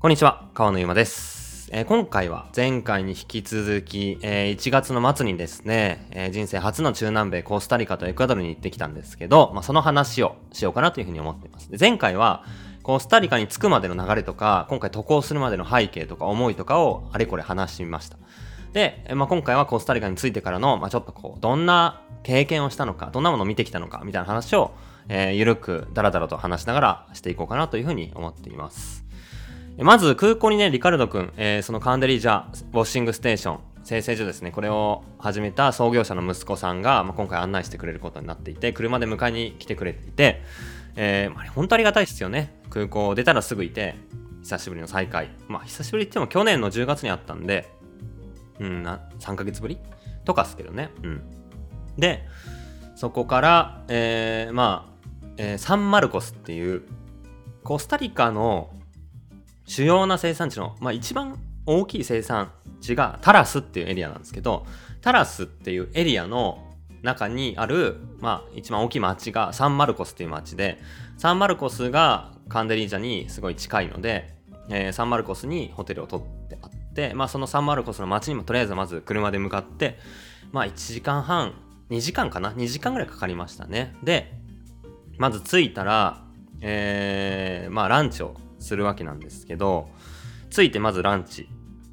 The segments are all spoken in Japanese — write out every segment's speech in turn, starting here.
こんにちは、川野ゆまです。えー今回は前回に引き続き、えー1月の末にですね、えー人生初の中南米コスタリカとエクアドルに行ってきたんですけど、まあ、その話をしようかなというふうに思っています。前回はコスタリカに着くまでの流れとか、今回渡航するまでの背景とか思いとかをあれこれ話してみました。で、まあ、今回はコスタリカに着いてからの、まあ、ちょっとこう、どんな経験をしたのか、どんなものを見てきたのか、みたいな話を、えーゆるくダラダラと話しながらしていこうかなというふうに思っています。まず空港にね、リカルド君、えーそのカンデリージャウォッシングステーション、生成所ですね、これを始めた創業者の息子さんが、まあ、今回案内してくれることになっていて、車で迎えに来てくれていて、えーまあ、本当ありがたいですよね。空港を出たらすぐいて、久しぶりの再会。まあ、久しぶりって言っても去年の10月にあったんで、うん、な3ヶ月ぶり？とかっすけどね。うん。で、そこから、えーまあ、えーサンマルコスっていう、コスタリカの主要な生産地の、まあ、一番大きい生産地がタラスっていうエリアなんですけど、タラスっていうエリアの中にある、まあ、一番大きい町がサンマルコスっていう町で、サンマルコスがカンデリージャにすごい近いので、えーサンマルコスにホテルを取ってあって、まあ、そのサンマルコスの町にもとりあえずまず車で向かって、まあ、1時間半、2時間かな ?2 時間ぐらいかかりましたね。で、まず着いたら、えーまあランチをするわけなんですけど、着いてまずランチ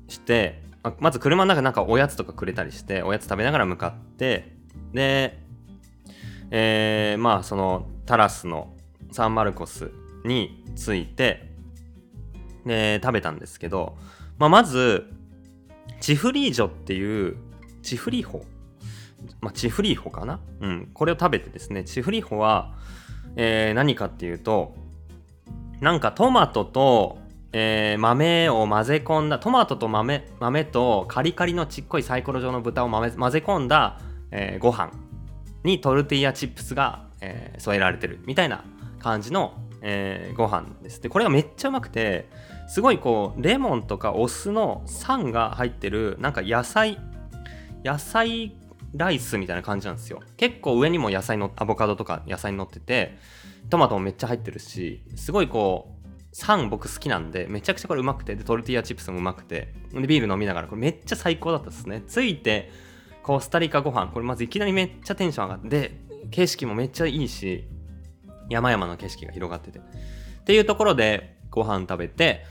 して、まず車の中なんかおやつとかくれたりして、おやつ食べながら向かって、で、えーまあそのタラスのサンマルコスに着いて、で、食べたんですけど、まあまず、チフリージョっていう、チフリーホまあ、チフリーホかな？うん。これを食べてですね、チフリーホは、えー何かっていうと、なんかトマトと、えー豆を混ぜ込んだ、トマトと豆豆とカリカリのちっこいサイコロ状の豚を混ぜ込んだ、えーご飯にトルティーヤチップスが、えー添えられてるみたいな感じの、えーご飯です。で、これがめっちゃうまくて、すごいこう、レモンとかお酢の酸が入ってる、なんか野菜、野菜ライスみたいな感じなんですよ。結構上にも野菜の、アボカドとか野菜に乗ってて、トマトもめっちゃ入ってるし、すごいこう、酸僕好きなんで、めちゃくちゃこれうまくて、で、トルティーヤチップスもうまくて、で、ビール飲みながら、これめっちゃ最高だったですね。ついて、コスタリカご飯、これまずいきなりめっちゃテンション上がって、で、景色もめっちゃいいし、山々の景色が広がってて。っていうところでご飯食べて、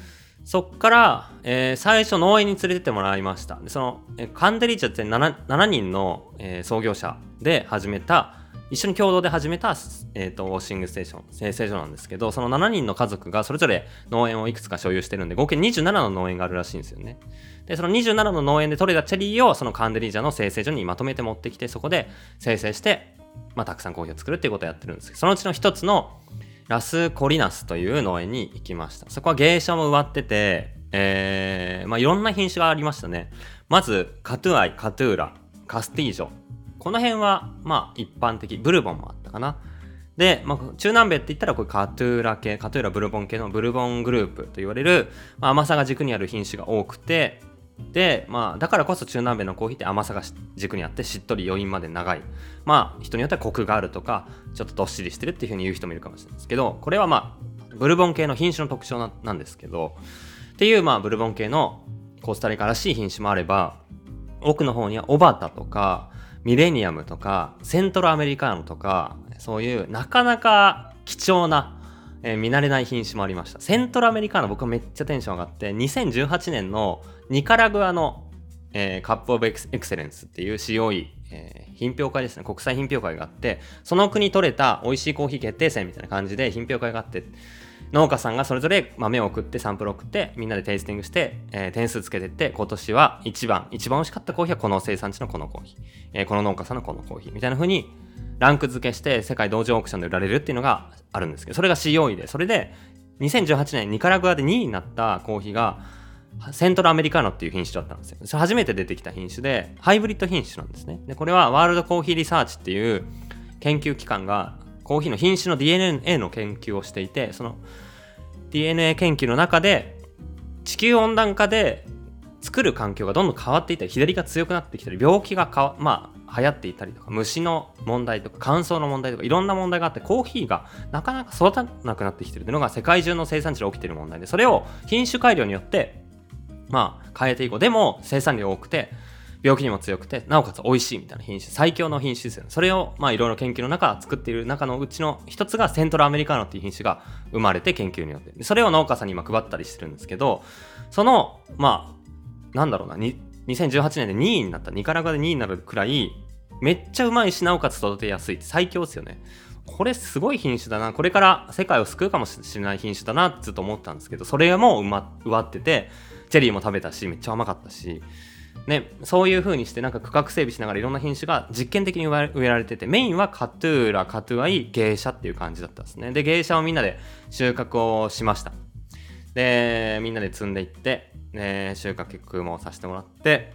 そっから、えー最初農園に連れてってもらいました。でその、えーカンデリーチャって 7, 7人の、えー創業者で始めた、一緒に共同で始めた、えーとウォッシングステーション、生成所なんですけど、その7人の家族がそれぞれ農園をいくつか所有してるんで、合計27の農園があるらしいんですよね。で、その27の農園で採れたチェリーをそのカンデリージャの生成所にまとめて持ってきて、そこで生成して、まあ、たくさんコーヒーを作るっていうことをやってるんですけど、そのうちの一つのラス・コリナスという農園に行きました。そこは芸者も植わってて、えー、まあいろんな品種がありましたね。まず、カトゥアイ、カトゥーラ、カスティージョ。この辺は、まあ一般的。ブルボンもあったかな。で、まあ、中南米って言ったらこれカトゥーラ系、カトゥーラブルボン系のブルボングループと言われる、まあ、甘さが軸にある品種が多くて、で、まあ、だからこそ中南米のコーヒーって甘さが軸にあってしっとり余韻まで長い。まあ、人によってはコクがあるとか、ちょっとどっしりしてるっていうふうに言う人もいるかもしれないですけど、これはまあ、ブルボン系の品種の特徴なんですけど、っていう、まあ、ブルボン系のコスタリカらしい品種もあれば、奥の方にはオバタとか、ミレニアムとか、セントルアメリカーノとか、そういうなかなか貴重な、えー見慣れない品種もありました。セントルアメリカーノ僕はめっちゃテンション上がって、2018年のニカラグアの、えーカップオブエクセエクセレンスっていう COE、え品評会ですね。国際品評会があって、その国取れた美味しいコーヒー決定戦みたいな感じで品評会があって、農家さんがそれぞれ豆を送ってサンプル送ってみんなでテイスティングして、えー点数つけてって今年は一番一番美味しかったコーヒーはこの生産地のこのコーヒー、えーこの農家さんのこのコーヒーみたいな風にランク付けして世界同時オークションで売られるっていうのがあるんですけどそれが COE でそれで2018年ニカラグアで2位になったコーヒーがセントルアメリカーノっていう品種だったんですよ。それ初めて出てきた品種で、ハイブリッド品種なんですね。で、これはワールドコーヒーリサーチっていう研究機関がコーヒーの品種の DNA の研究をしていて、その DNA 研究の中で地球温暖化で作る環境がどんどん変わっていったり、左が強くなってきたり、病気がかわ、まあ、流行っていたりとか虫の問題とか乾燥の問題とかいろんな問題があってコーヒーがなかなか育たなくなってきてるっていうのが世界中の生産地で起きてる問題でそれを品種改良によってまあ変えていこう。でも生産量多くて病気にも強くてなおかつ美味しいみたいな品種最強の品種ですよね。それをまあいろいろ研究の中作っている中のうちの一つがセントラアメリカーノっていう品種が生まれて研究によって。それを農家さんに今配ったりしてるんですけどそのまあなんだろうな2018年で2位になったニカラグアで2位になるくらいめっちゃうまいしなおかつ育てやすいって最強ですよね。これすごい品種だなこれから世界を救うかもしれない品種だなってずっと思ったんですけどそれもうま植わっててチェリーも食べたしめっちゃ甘かったしね、そういう風にしてなんか区画整備しながらいろんな品種が実験的に植えられててメインはカトゥーラカトゥアイ芸者っていう感じだったんですね。で芸者をみんなで収穫をしました。でみんなで積んでいって、え収穫もさせてもらって、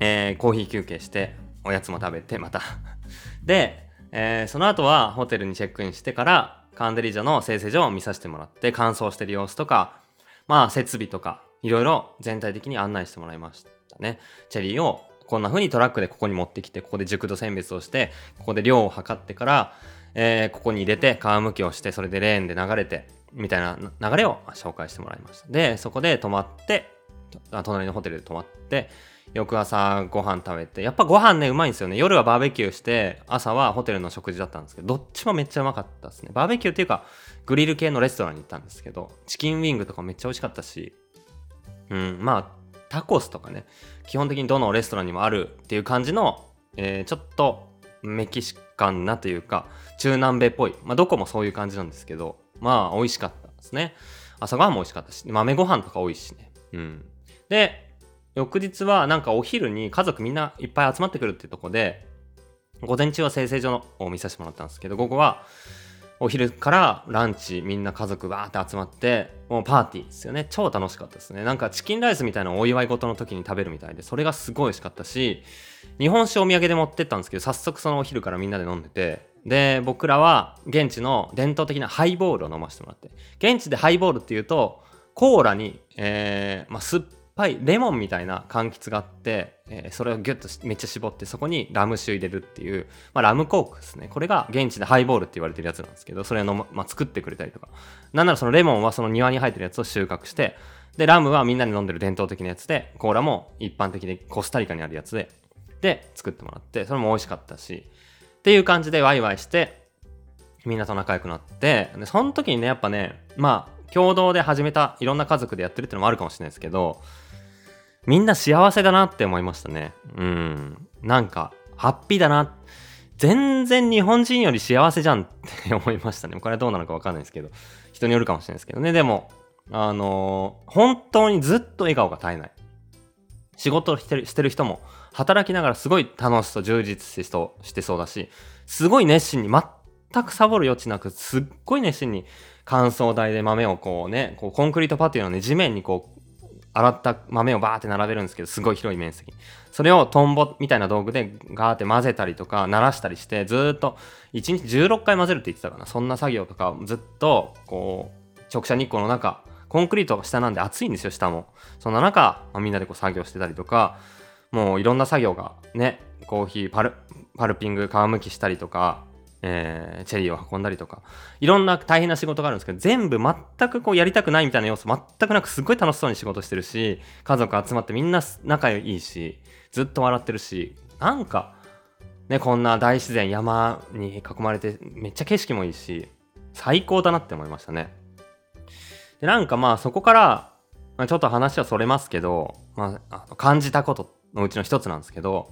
えー、コーヒー休憩しておやつも食べてまた。で、えー、その後はホテルにチェックインしてからカンデリジョの生成所を見させてもらって乾燥してる様子とかまあ設備とかいろいろ全体的に案内してもらいました。ね。チェリーをこんな風にトラックでここに持ってきて、ここで熟度選別をして、ここで量を測ってから、えー、ここに入れて皮むきをして、それでレーンで流れて、みたいな流れを紹介してもらいました。で、そこで泊まって、隣のホテルで泊まって、翌朝ご飯食べて、やっぱご飯ね、うまいんですよね。夜はバーベキューして、朝はホテルの食事だったんですけど、どっちもめっちゃうまかったですね。バーベキューっていうか、グリル系のレストランに行ったんですけど、チキンウィングとかめっちゃ美味しかったし、うん、まあ、タコスとかね基本的にどのレストランにもあるっていう感じの、えー、ちょっとメキシカンなというか中南米っぽい、まあ、どこもそういう感じなんですけどまあ美味しかったですね。朝ごはんも美味しかったし豆ご飯とか多いしね。うん。で翌日はなんかお昼に家族みんないっぱい集まってくるっていうとこで午前中は生成所のを見させてもらったんですけど午後はお昼からランチみんな家族バーって集まってもうパーティーですよね。超楽しかったですね。なんかチキンライスみたいなお祝い事の時に食べるみたいでそれがすごい美味しかったし日本酒お土産で持ってったんですけど早速そのお昼からみんなで飲んでてで僕らは現地の伝統的なハイボールを飲ませてもらって現地でハイボールっていうとコーラに、えーまあ、酸っぱいレモンみたいな柑橘があって、えー、それをギュッとめっちゃ絞ってそこにラム酒入れるっていう、まあ、ラムコークですね。これが現地でハイボールって言われてるやつなんですけどそれの、まあ、作ってくれたりとか。なんならそのレモンはその庭に生えてるやつを収穫してでラムはみんなで飲んでる伝統的なやつでコーラも一般的でコスタリカにあるやつでで作ってもらってそれも美味しかったしっていう感じでワイワイしてみんなと仲良くなってでその時にねやっぱねまあ共同で始めたいろんな家族でやってるってのもあるかもしれないですけどみんな幸せだなって思いましたね。うん。なんか、ハッピーだな。全然日本人より幸せじゃんって 思いましたね。これはどうなのかわかんないですけど。人によるかもしれないですけどね。でも、あのー、本当にずっと笑顔が絶えない。仕事してるしてる人も、働きながらすごい楽しそう、充実しそうしてそうだし、すごい熱心に、全くサボる余地なく、すっごい熱心に乾燥台で豆をこうね、こうコンクリートパティのね、地面にこう洗った豆をバーって並べるんですけど、すごい広い面積。それをトンボみたいな道具でガーって混ぜたりとか、鳴らしたりして、ずっと1日16回混ぜるって言ってたかな。そんな作業とかずっと、こう、直射日光の中、コンクリートが下なんで暑いんですよ、下も。そんな中、まあ、みんなでこう作業してたりとか、もういろんな作業がね、コーヒーパル、パルピング、皮むきしたりとか、えー、チェリーを運んだりとか、いろんな大変な仕事があるんですけど、全部全くこうやりたくないみたいな要素全くなくすごい楽しそうに仕事してるし、家族集まってみんな仲いいし、ずっと笑ってるし、なんか、ね、こんな大自然山に囲まれてめっちゃ景色もいいし、最高だなって思いましたね。で、なんかまあそこから、まあ、ちょっと話はそれますけど、まあ、あ感じたことのうちの一つなんですけど、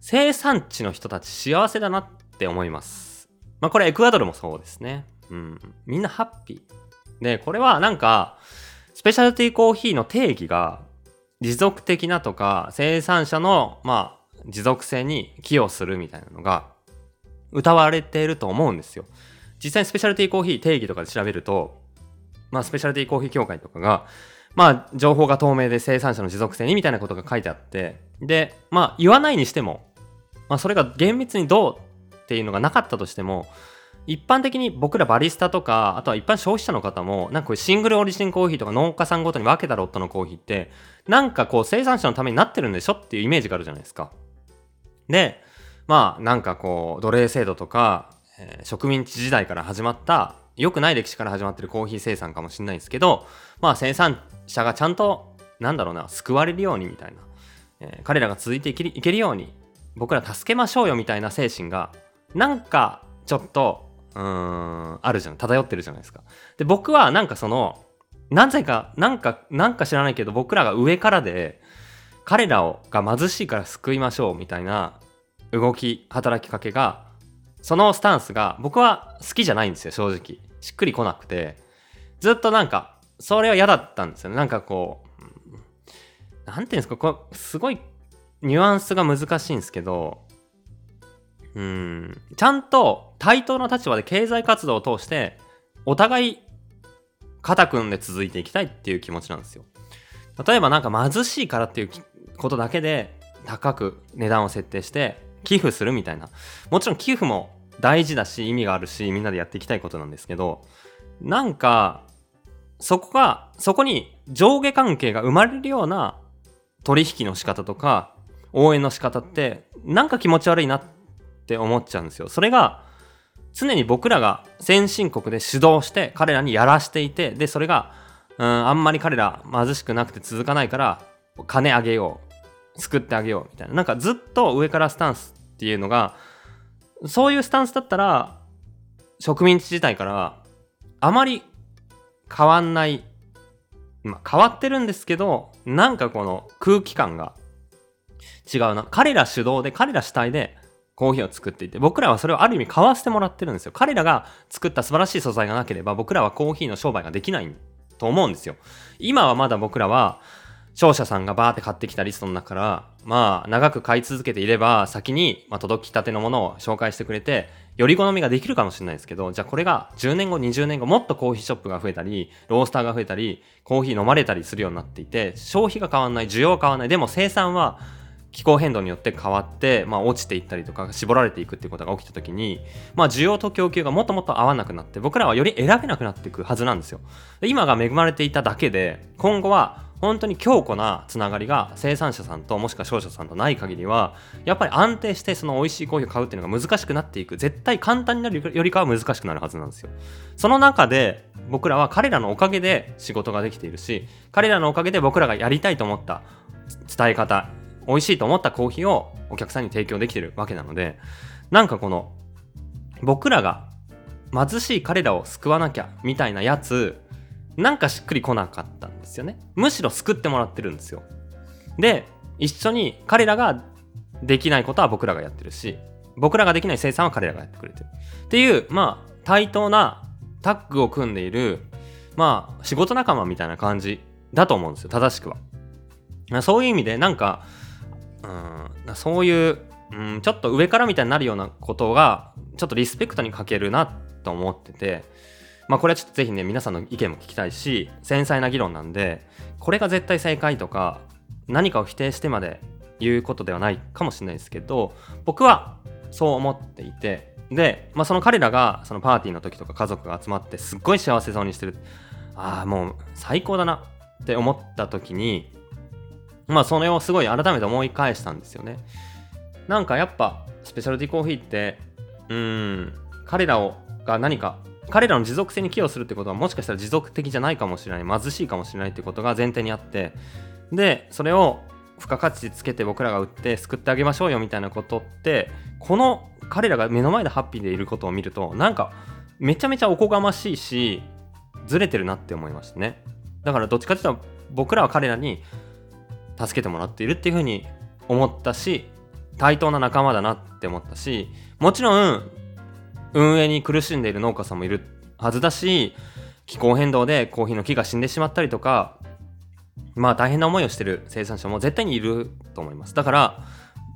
生産地の人たち幸せだなってって思います。まあこれエクアドルもそうですね。うん。みんなハッピー。で、これはなんか、スペシャルティーコーヒーの定義が持続的なとか生産者のまあ持続性に寄与するみたいなのが歌われていると思うんですよ。実際にスペシャルティーコーヒー定義とかで調べると、まあスペシャルティーコーヒー協会とかが、まあ情報が透明で生産者の持続性にみたいなことが書いてあって、で、まあ言わないにしても、まあそれが厳密にどうっていうのがなかったとしても一般的に僕らバリスタとかあとは一般消費者の方もなんかこシングルオリジンコーヒーとか農家さんごとに分けたロットのコーヒーってなんかこう生産者のためになってるんでしょっていうイメージがあるじゃないですか。で、まあなんかこう奴隷制度とか、えー、植民地時代から始まった良くない歴史から始まってるコーヒー生産かもしれないですけどまあ生産者がちゃんとなんだろうな救われるようにみたいな、えー、彼らが続いていけいけるように僕ら助けましょうよみたいな精神がなんかちょっとうんあるじゃん。漂ってるじゃないですか。で僕はなんかそのなぜかなんかなんか知らないけど僕らが上からで彼らをが貧しいから救いましょうみたいな動き働きかけがそのスタンスが僕は好きじゃないんですよ正直。しっくりこなくて。ずっとなんかそれは嫌だったんですよね。なんかこう何ていうんですかこうすごいニュアンスが難しいんですけどうん。ちゃんと対等な立場で経済活動を通してお互い肩組んで続いていきたいっていう気持ちなんですよ。例えばなんか貧しいからっていうことだけで高く値段を設定して寄付するみたいな。もちろん寄付も大事だし意味があるしみんなでやっていきたいことなんですけどなんかそこがそこに上下関係が生まれるような取引の仕方とか応援の仕方ってなんか気持ち悪いなってって思っちゃうんですよ。それが常に僕らが先進国で主導して彼らにやらしていてでそれがうんあんまり彼ら貧しくなくて続かないから金あげよう救ってあげようみたいな。なんかずっと上からスタンスっていうのがそういうスタンスだったら植民地自体からはあまり変わんない。まあ変わってるんですけどなんかこの空気感が違うな。彼ら主導で彼ら主体でコーヒーを作っていて僕らはそれをある意味買わせてもらってるんですよ。彼らが作った素晴らしい素材がなければ僕らはコーヒーの商売ができないと思うんですよ。今はまだ僕らは商社さんがバーって買ってきたリストの中からまあ長く買い続けていれば先に、ま、届きたてのものを紹介してくれてより好みができるかもしれないですけどじゃあこれが10年後20年後もっとコーヒーショップが増えたりロースターが増えたりコーヒー飲まれたりするようになっていて消費が変わんない需要は変わんない。でも生産は気候変動によって変わって、まあ、落ちていったりとか絞られていくっていうことが起きた時に、まあ、需要と供給がもっともっと合わなくなって僕らはより選べなくなっていくはずなんですよ。今が恵まれていただけで今後は本当に強固なつながりが生産者さんともしくは商社さんとない限りはやっぱり安定してその美味しいコーヒーを買うっていうのが難しくなっていく絶対簡単になるよりかは難しくなるはずなんですよその中で僕らは彼らのおかげで仕事ができているし彼らのおかげで僕らがやりたいと思った伝え方美味しいと思ったコーヒーをお客さんに提供できてるわけなのでなんかこの僕らが貧しい彼らを救わなきゃみたいなやつなんかしっくりこなかったんですよね。むしろ救ってもらってるんですよ。で一緒に彼らができないことは僕らがやってるし僕らができない生産は彼らがやってくれてる。っていうまあ対等なタッグを組んでいるまあ仕事仲間みたいな感じだと思うんですよ。正しくは。そういう意味でなんかうん。そういう、うん、ちょっと上からみたいになるようなことがちょっとリスペクトに欠けるなと思っててまあこれはちょっとぜひね皆さんの意見も聞きたいし繊細な議論なんでこれが絶対正解とか何かを否定してまで言うことではないかもしれないですけど僕はそう思っていてで、まあ、その彼らがそのパーティーの時とか家族が集まってすっごい幸せそうにしてる。ああもう最高だなって思った時にまあそれをすごい改めて思い返したんですよね。なんかやっぱスペシャルティコーヒーってうん彼らをが何か彼らの持続性に寄与するってことはもしかしたら持続的じゃないかもしれない貧しいかもしれないってことが前提にあってでそれを付加価値つけて僕らが売って救ってあげましょうよみたいなことってこの彼らが目の前でハッピーでいることを見るとなんかめちゃめちゃおこがましいしずれてるなって思いましたね。だからどっちかっていうと僕らは彼らに助けてもらっているっていうふうに思ったし対等な仲間だなって思ったしもちろん運営に苦しんでいる農家さんもいるはずだし気候変動でコーヒーの木が死んでしまったりとかまあ大変な思いをしてる生産者も絶対にいると思います。だから、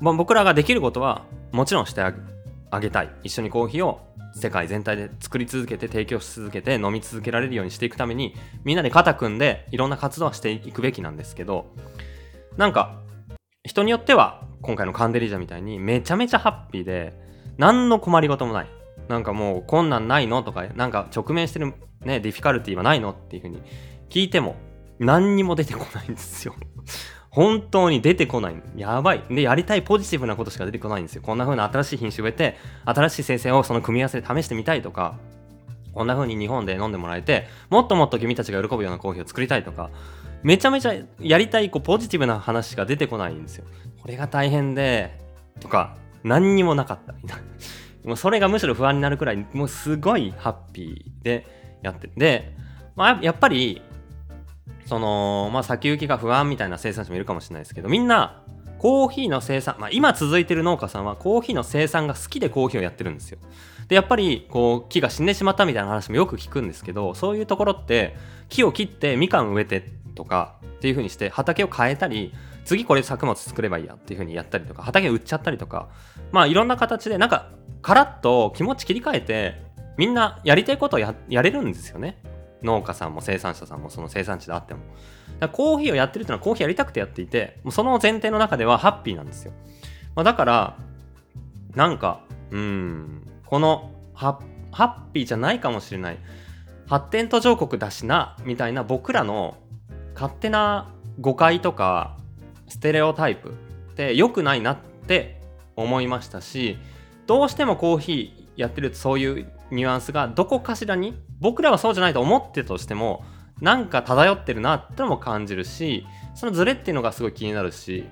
まあ、僕らができることはもちろんしてあげたい。一緒にコーヒーを世界全体で作り続けて提供し続けて飲み続けられるようにしていくためにみんなで肩組んでいろんな活動はしていくべきなんですけどなんか人によっては今回のカンデリジャみたいにめちゃめちゃハッピーで何の困りごともないなんかもう困難ないのとかなんか直面してるねディフィカルティはないのっていうふうに聞いても何にも出てこないんですよ 本当に出てこないやばい。で、やりたいポジティブなことしか出てこないんですよ。こんな風な新しい品種植えて、新しい生成をその組み合わせで試してみたいとか、こんな風に日本で飲んでもらえて、もっともっと君たちが喜ぶようなコーヒーを作りたいとか、めちゃめちゃやりたいこうポジティブな話しか出てこないんですよ。これが大変で、とか、何にもなかった。もうそれがむしろ不安になるくらい、もうすごいハッピーでやってで、まあ、やっぱり、その、まあ、先行きが不安みたいな生産者もいるかもしれないですけど、みんな、コーヒーの生産、まあ、今続いてる農家さんはコーヒーの生産が好きでコーヒーをやってるんですよ。で、やっぱり、こう、木が死んでしまったみたいな話もよく聞くんですけど、そういうところって、木を切ってみかん植えてとかっていう風にして畑を変えたり、次これ作物作ればいいやっていう風にやったりとか、畑売っちゃったりとか、まあいろんな形で、なんか、カラッと気持ち切り替えて、みんなやりたいことをやれるんですよね。農家さんも生産者さんもその生産地であっても。だコーヒーをやってるっていうのはコーヒーやりたくてやっていて、もうその前提の中ではハッピーなんですよ。まあ、だから、なんか、うん、このハッピーじゃないかもしれない。発展途上国だしな、みたいな僕らの勝手な誤解とかステレオタイプって良くないなって思いましたし、どうしてもコーヒーやってるとそういうニュアンスがどこかしらに僕らはそうじゃないと思ってとしてもなんか漂ってるなってのも感じるしそのズレっていうのがすごい気になるし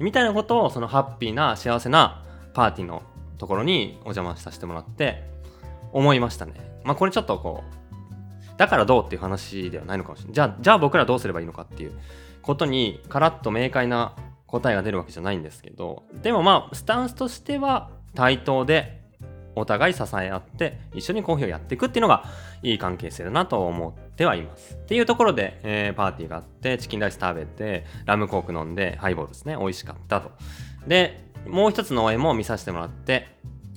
みたいなことをそのハッピーな幸せなパーティーのところにお邪魔させてもらって思いましたね。まあこれちょっとこうだからどうっていう話ではないのかもしれない。じゃあじゃあ僕らどうすればいいのかっていうことにカラッと明快な答えが出るわけじゃないんですけどでもまあスタンスとしては対等でお互い支え合って一緒にコーヒーをやっていくっていうのがいい関係性だなと思ってはいます。っていうところで、えー、パーティーがあってチキンライス食べてラムコーク飲んでハイボールですね美味しかったと。でもう一つ農園も見させてもらって、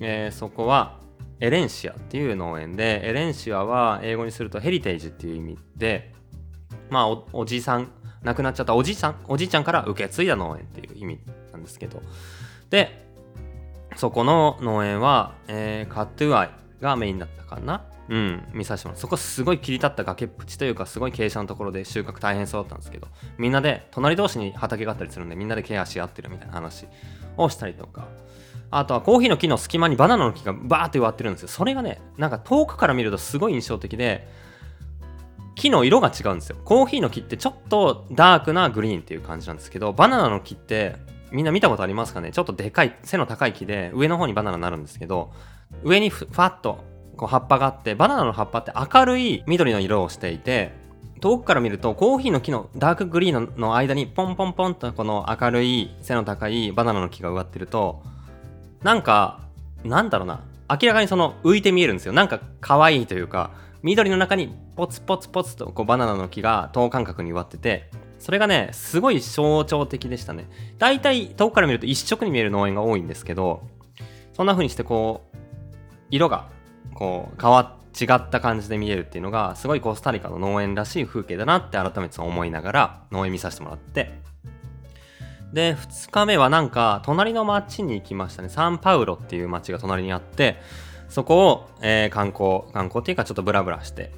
えー、そこはエレンシアっていう農園でエレンシアは英語にするとヘリテージっていう意味でまあおおじさん亡くなっちゃったおじいさんおじいちゃんから受け継いだ農園っていう意味なんですけど。でそこの農園は、えー、カトゥアイがメインだったかな？うん、見させてもらう。そこすごい切り立った崖っぷちというか、すごい傾斜のところで収穫大変そうだったんですけど、みんなで、隣同士に畑があったりするんで、みんなでケアし合ってるみたいな話をしたりとか、あとはコーヒーの木の隙間にバナナの木がバーって植わってるんですよ。それがね、なんか遠くから見るとすごい印象的で、木の色が違うんですよ。コーヒーの木ってちょっとダークなグリーンっていう感じなんですけど、バナナの木ってみんな見たことありますかね？ちょっとでかい、背の高い木で、上の方にバナナになるんですけど、上にふわっとこう葉っぱがあって、バナナの葉っぱって明るい緑の色をしていて、遠くから見るとコーヒーの木のダークグリーンの間にポンポンポンとこの明るい背の高いバナナの木が植わってると、なんか、なんだろうな、明らかにその浮いて見えるんですよ。なんか可愛いというか、緑の中にポツポツポツとこうバナナの木が等間隔に植わってて、それがね、すごい象徴的でしたね。大体遠くから見ると一色に見える農園が多いんですけど、そんな風にしてこう、色がこう変わ違った感じで見えるっていうのが、すごいコスタリカの農園らしい風景だなって改めて思いながら農園見させてもらって、で、2日目はなんか、隣の町に行きましたね。サンパウロっていう町が隣にあって、そこを、えー、観光、観光っていうかちょっとブラブラして、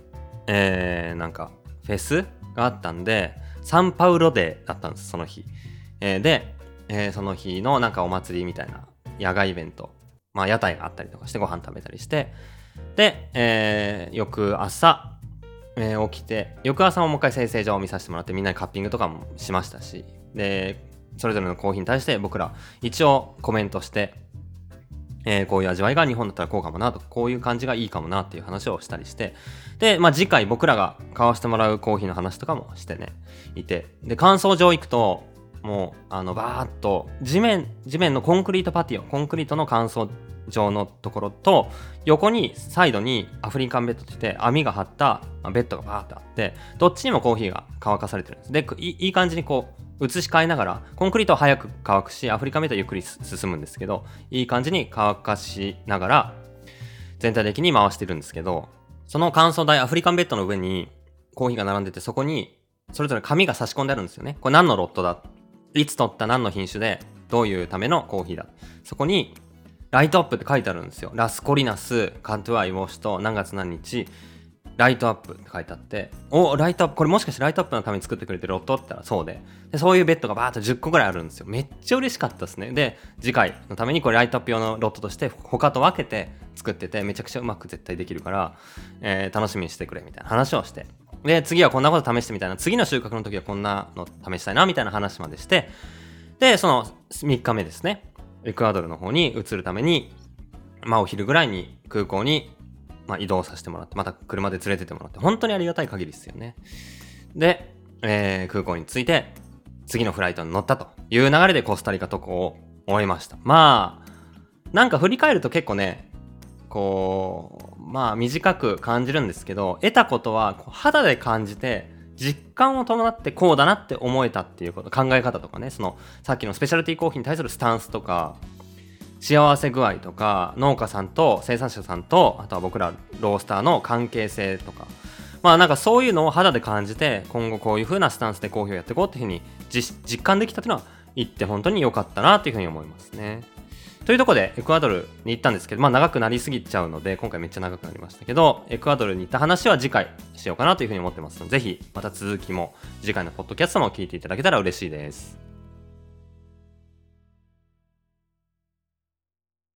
えー、なんか、フェスがあったんで、サンパウロデーだったんです、その日。えー、で、えー、その日のなんかお祭りみたいな野外イベント、まあ屋台があったりとかしてご飯食べたりして、で、えー、翌朝、えー、起きて、翌朝ももう一回生成場を見させてもらってみんなでカッピングとかもしましたし、で、それぞれのコーヒーに対して僕ら一応コメントして、えー、こういう味わいが日本だったらこうかもなとこういう感じがいいかもなっていう話をしたりしてで、まあ、次回僕らが買わせてもらうコーヒーの話とかもしてねいてで乾燥場行くともうあのバーッと地面地面のコンクリートパティオコンクリートの乾燥場のところと横にサイドにアフリカンベッドとして網が張ったベッドがバーってあってどっちにもコーヒーが乾かされてるんです。でいい感じにこう移し替えながら、コンクリートは早く乾くし、アフリカメイトはゆっくり進むんですけど、いい感じに乾かしながら、全体的に回してるんですけど、その乾燥台、アフリカンベッドの上にコーヒーが並んでて、そこにそれぞれ紙が差し込んであるんですよね。これ何のロットだ？いつ取った？何の品種で、どういうためのコーヒーだ？そこに、ライトアップって書いてあるんですよ。ラスコリナス、カントゥアイウォシと何月何日、ライトアップって書いてあって、お、ライトアップ、これもしかしてライトアップのために作ってくれてるロットって言ったらそうでで、そういうベッドがバーっと10個ぐらいあるんですよ。めっちゃ嬉しかったですね。で、次回のためにこれライトアップ用のロットとして他と分けて作ってて、めちゃくちゃうまく絶対できるから、えー楽しみにしてくれみたいな話をして。で、次はこんなこと試してみたいな、次の収穫の時はこんなの試したいなみたいな話までして、で、その3日目ですね、エクアドルの方に移るために、まあお昼ぐらいに空港に、まあ、移動させてもらって、また車で連れてってもらって、本当にありがたい限りですよね。で、えー空港に着いて、次のフライトに乗ったという流れでコスタリカ渡航を終えました。まあ、なんか振り返ると結構ね、こう、まあ短く感じるんですけど、得たことは肌で感じて、実感を伴ってこうだなって思えたっていうこと、考え方とかね、そのさっきのスペシャルティーコーヒーに対するスタンスとか、幸せ具合とか農家さんと生産者さんとあとは僕らロースターの関係性とかまあなんかそういうのを肌で感じて今後こういう風なスタンスでコーヒーをやっていこうっていうふうに実感できたっていうのは言って本当に良かったなっていうふうに思いますね。というとこでエクアドルに行ったんですけどまあ長くなりすぎちゃうので今回めっちゃ長くなりましたけどエクアドルに行った話は次回しようかなというふうに思ってますのでぜひまた続きも次回のポッドキャストも聞いていただけたら嬉しいです。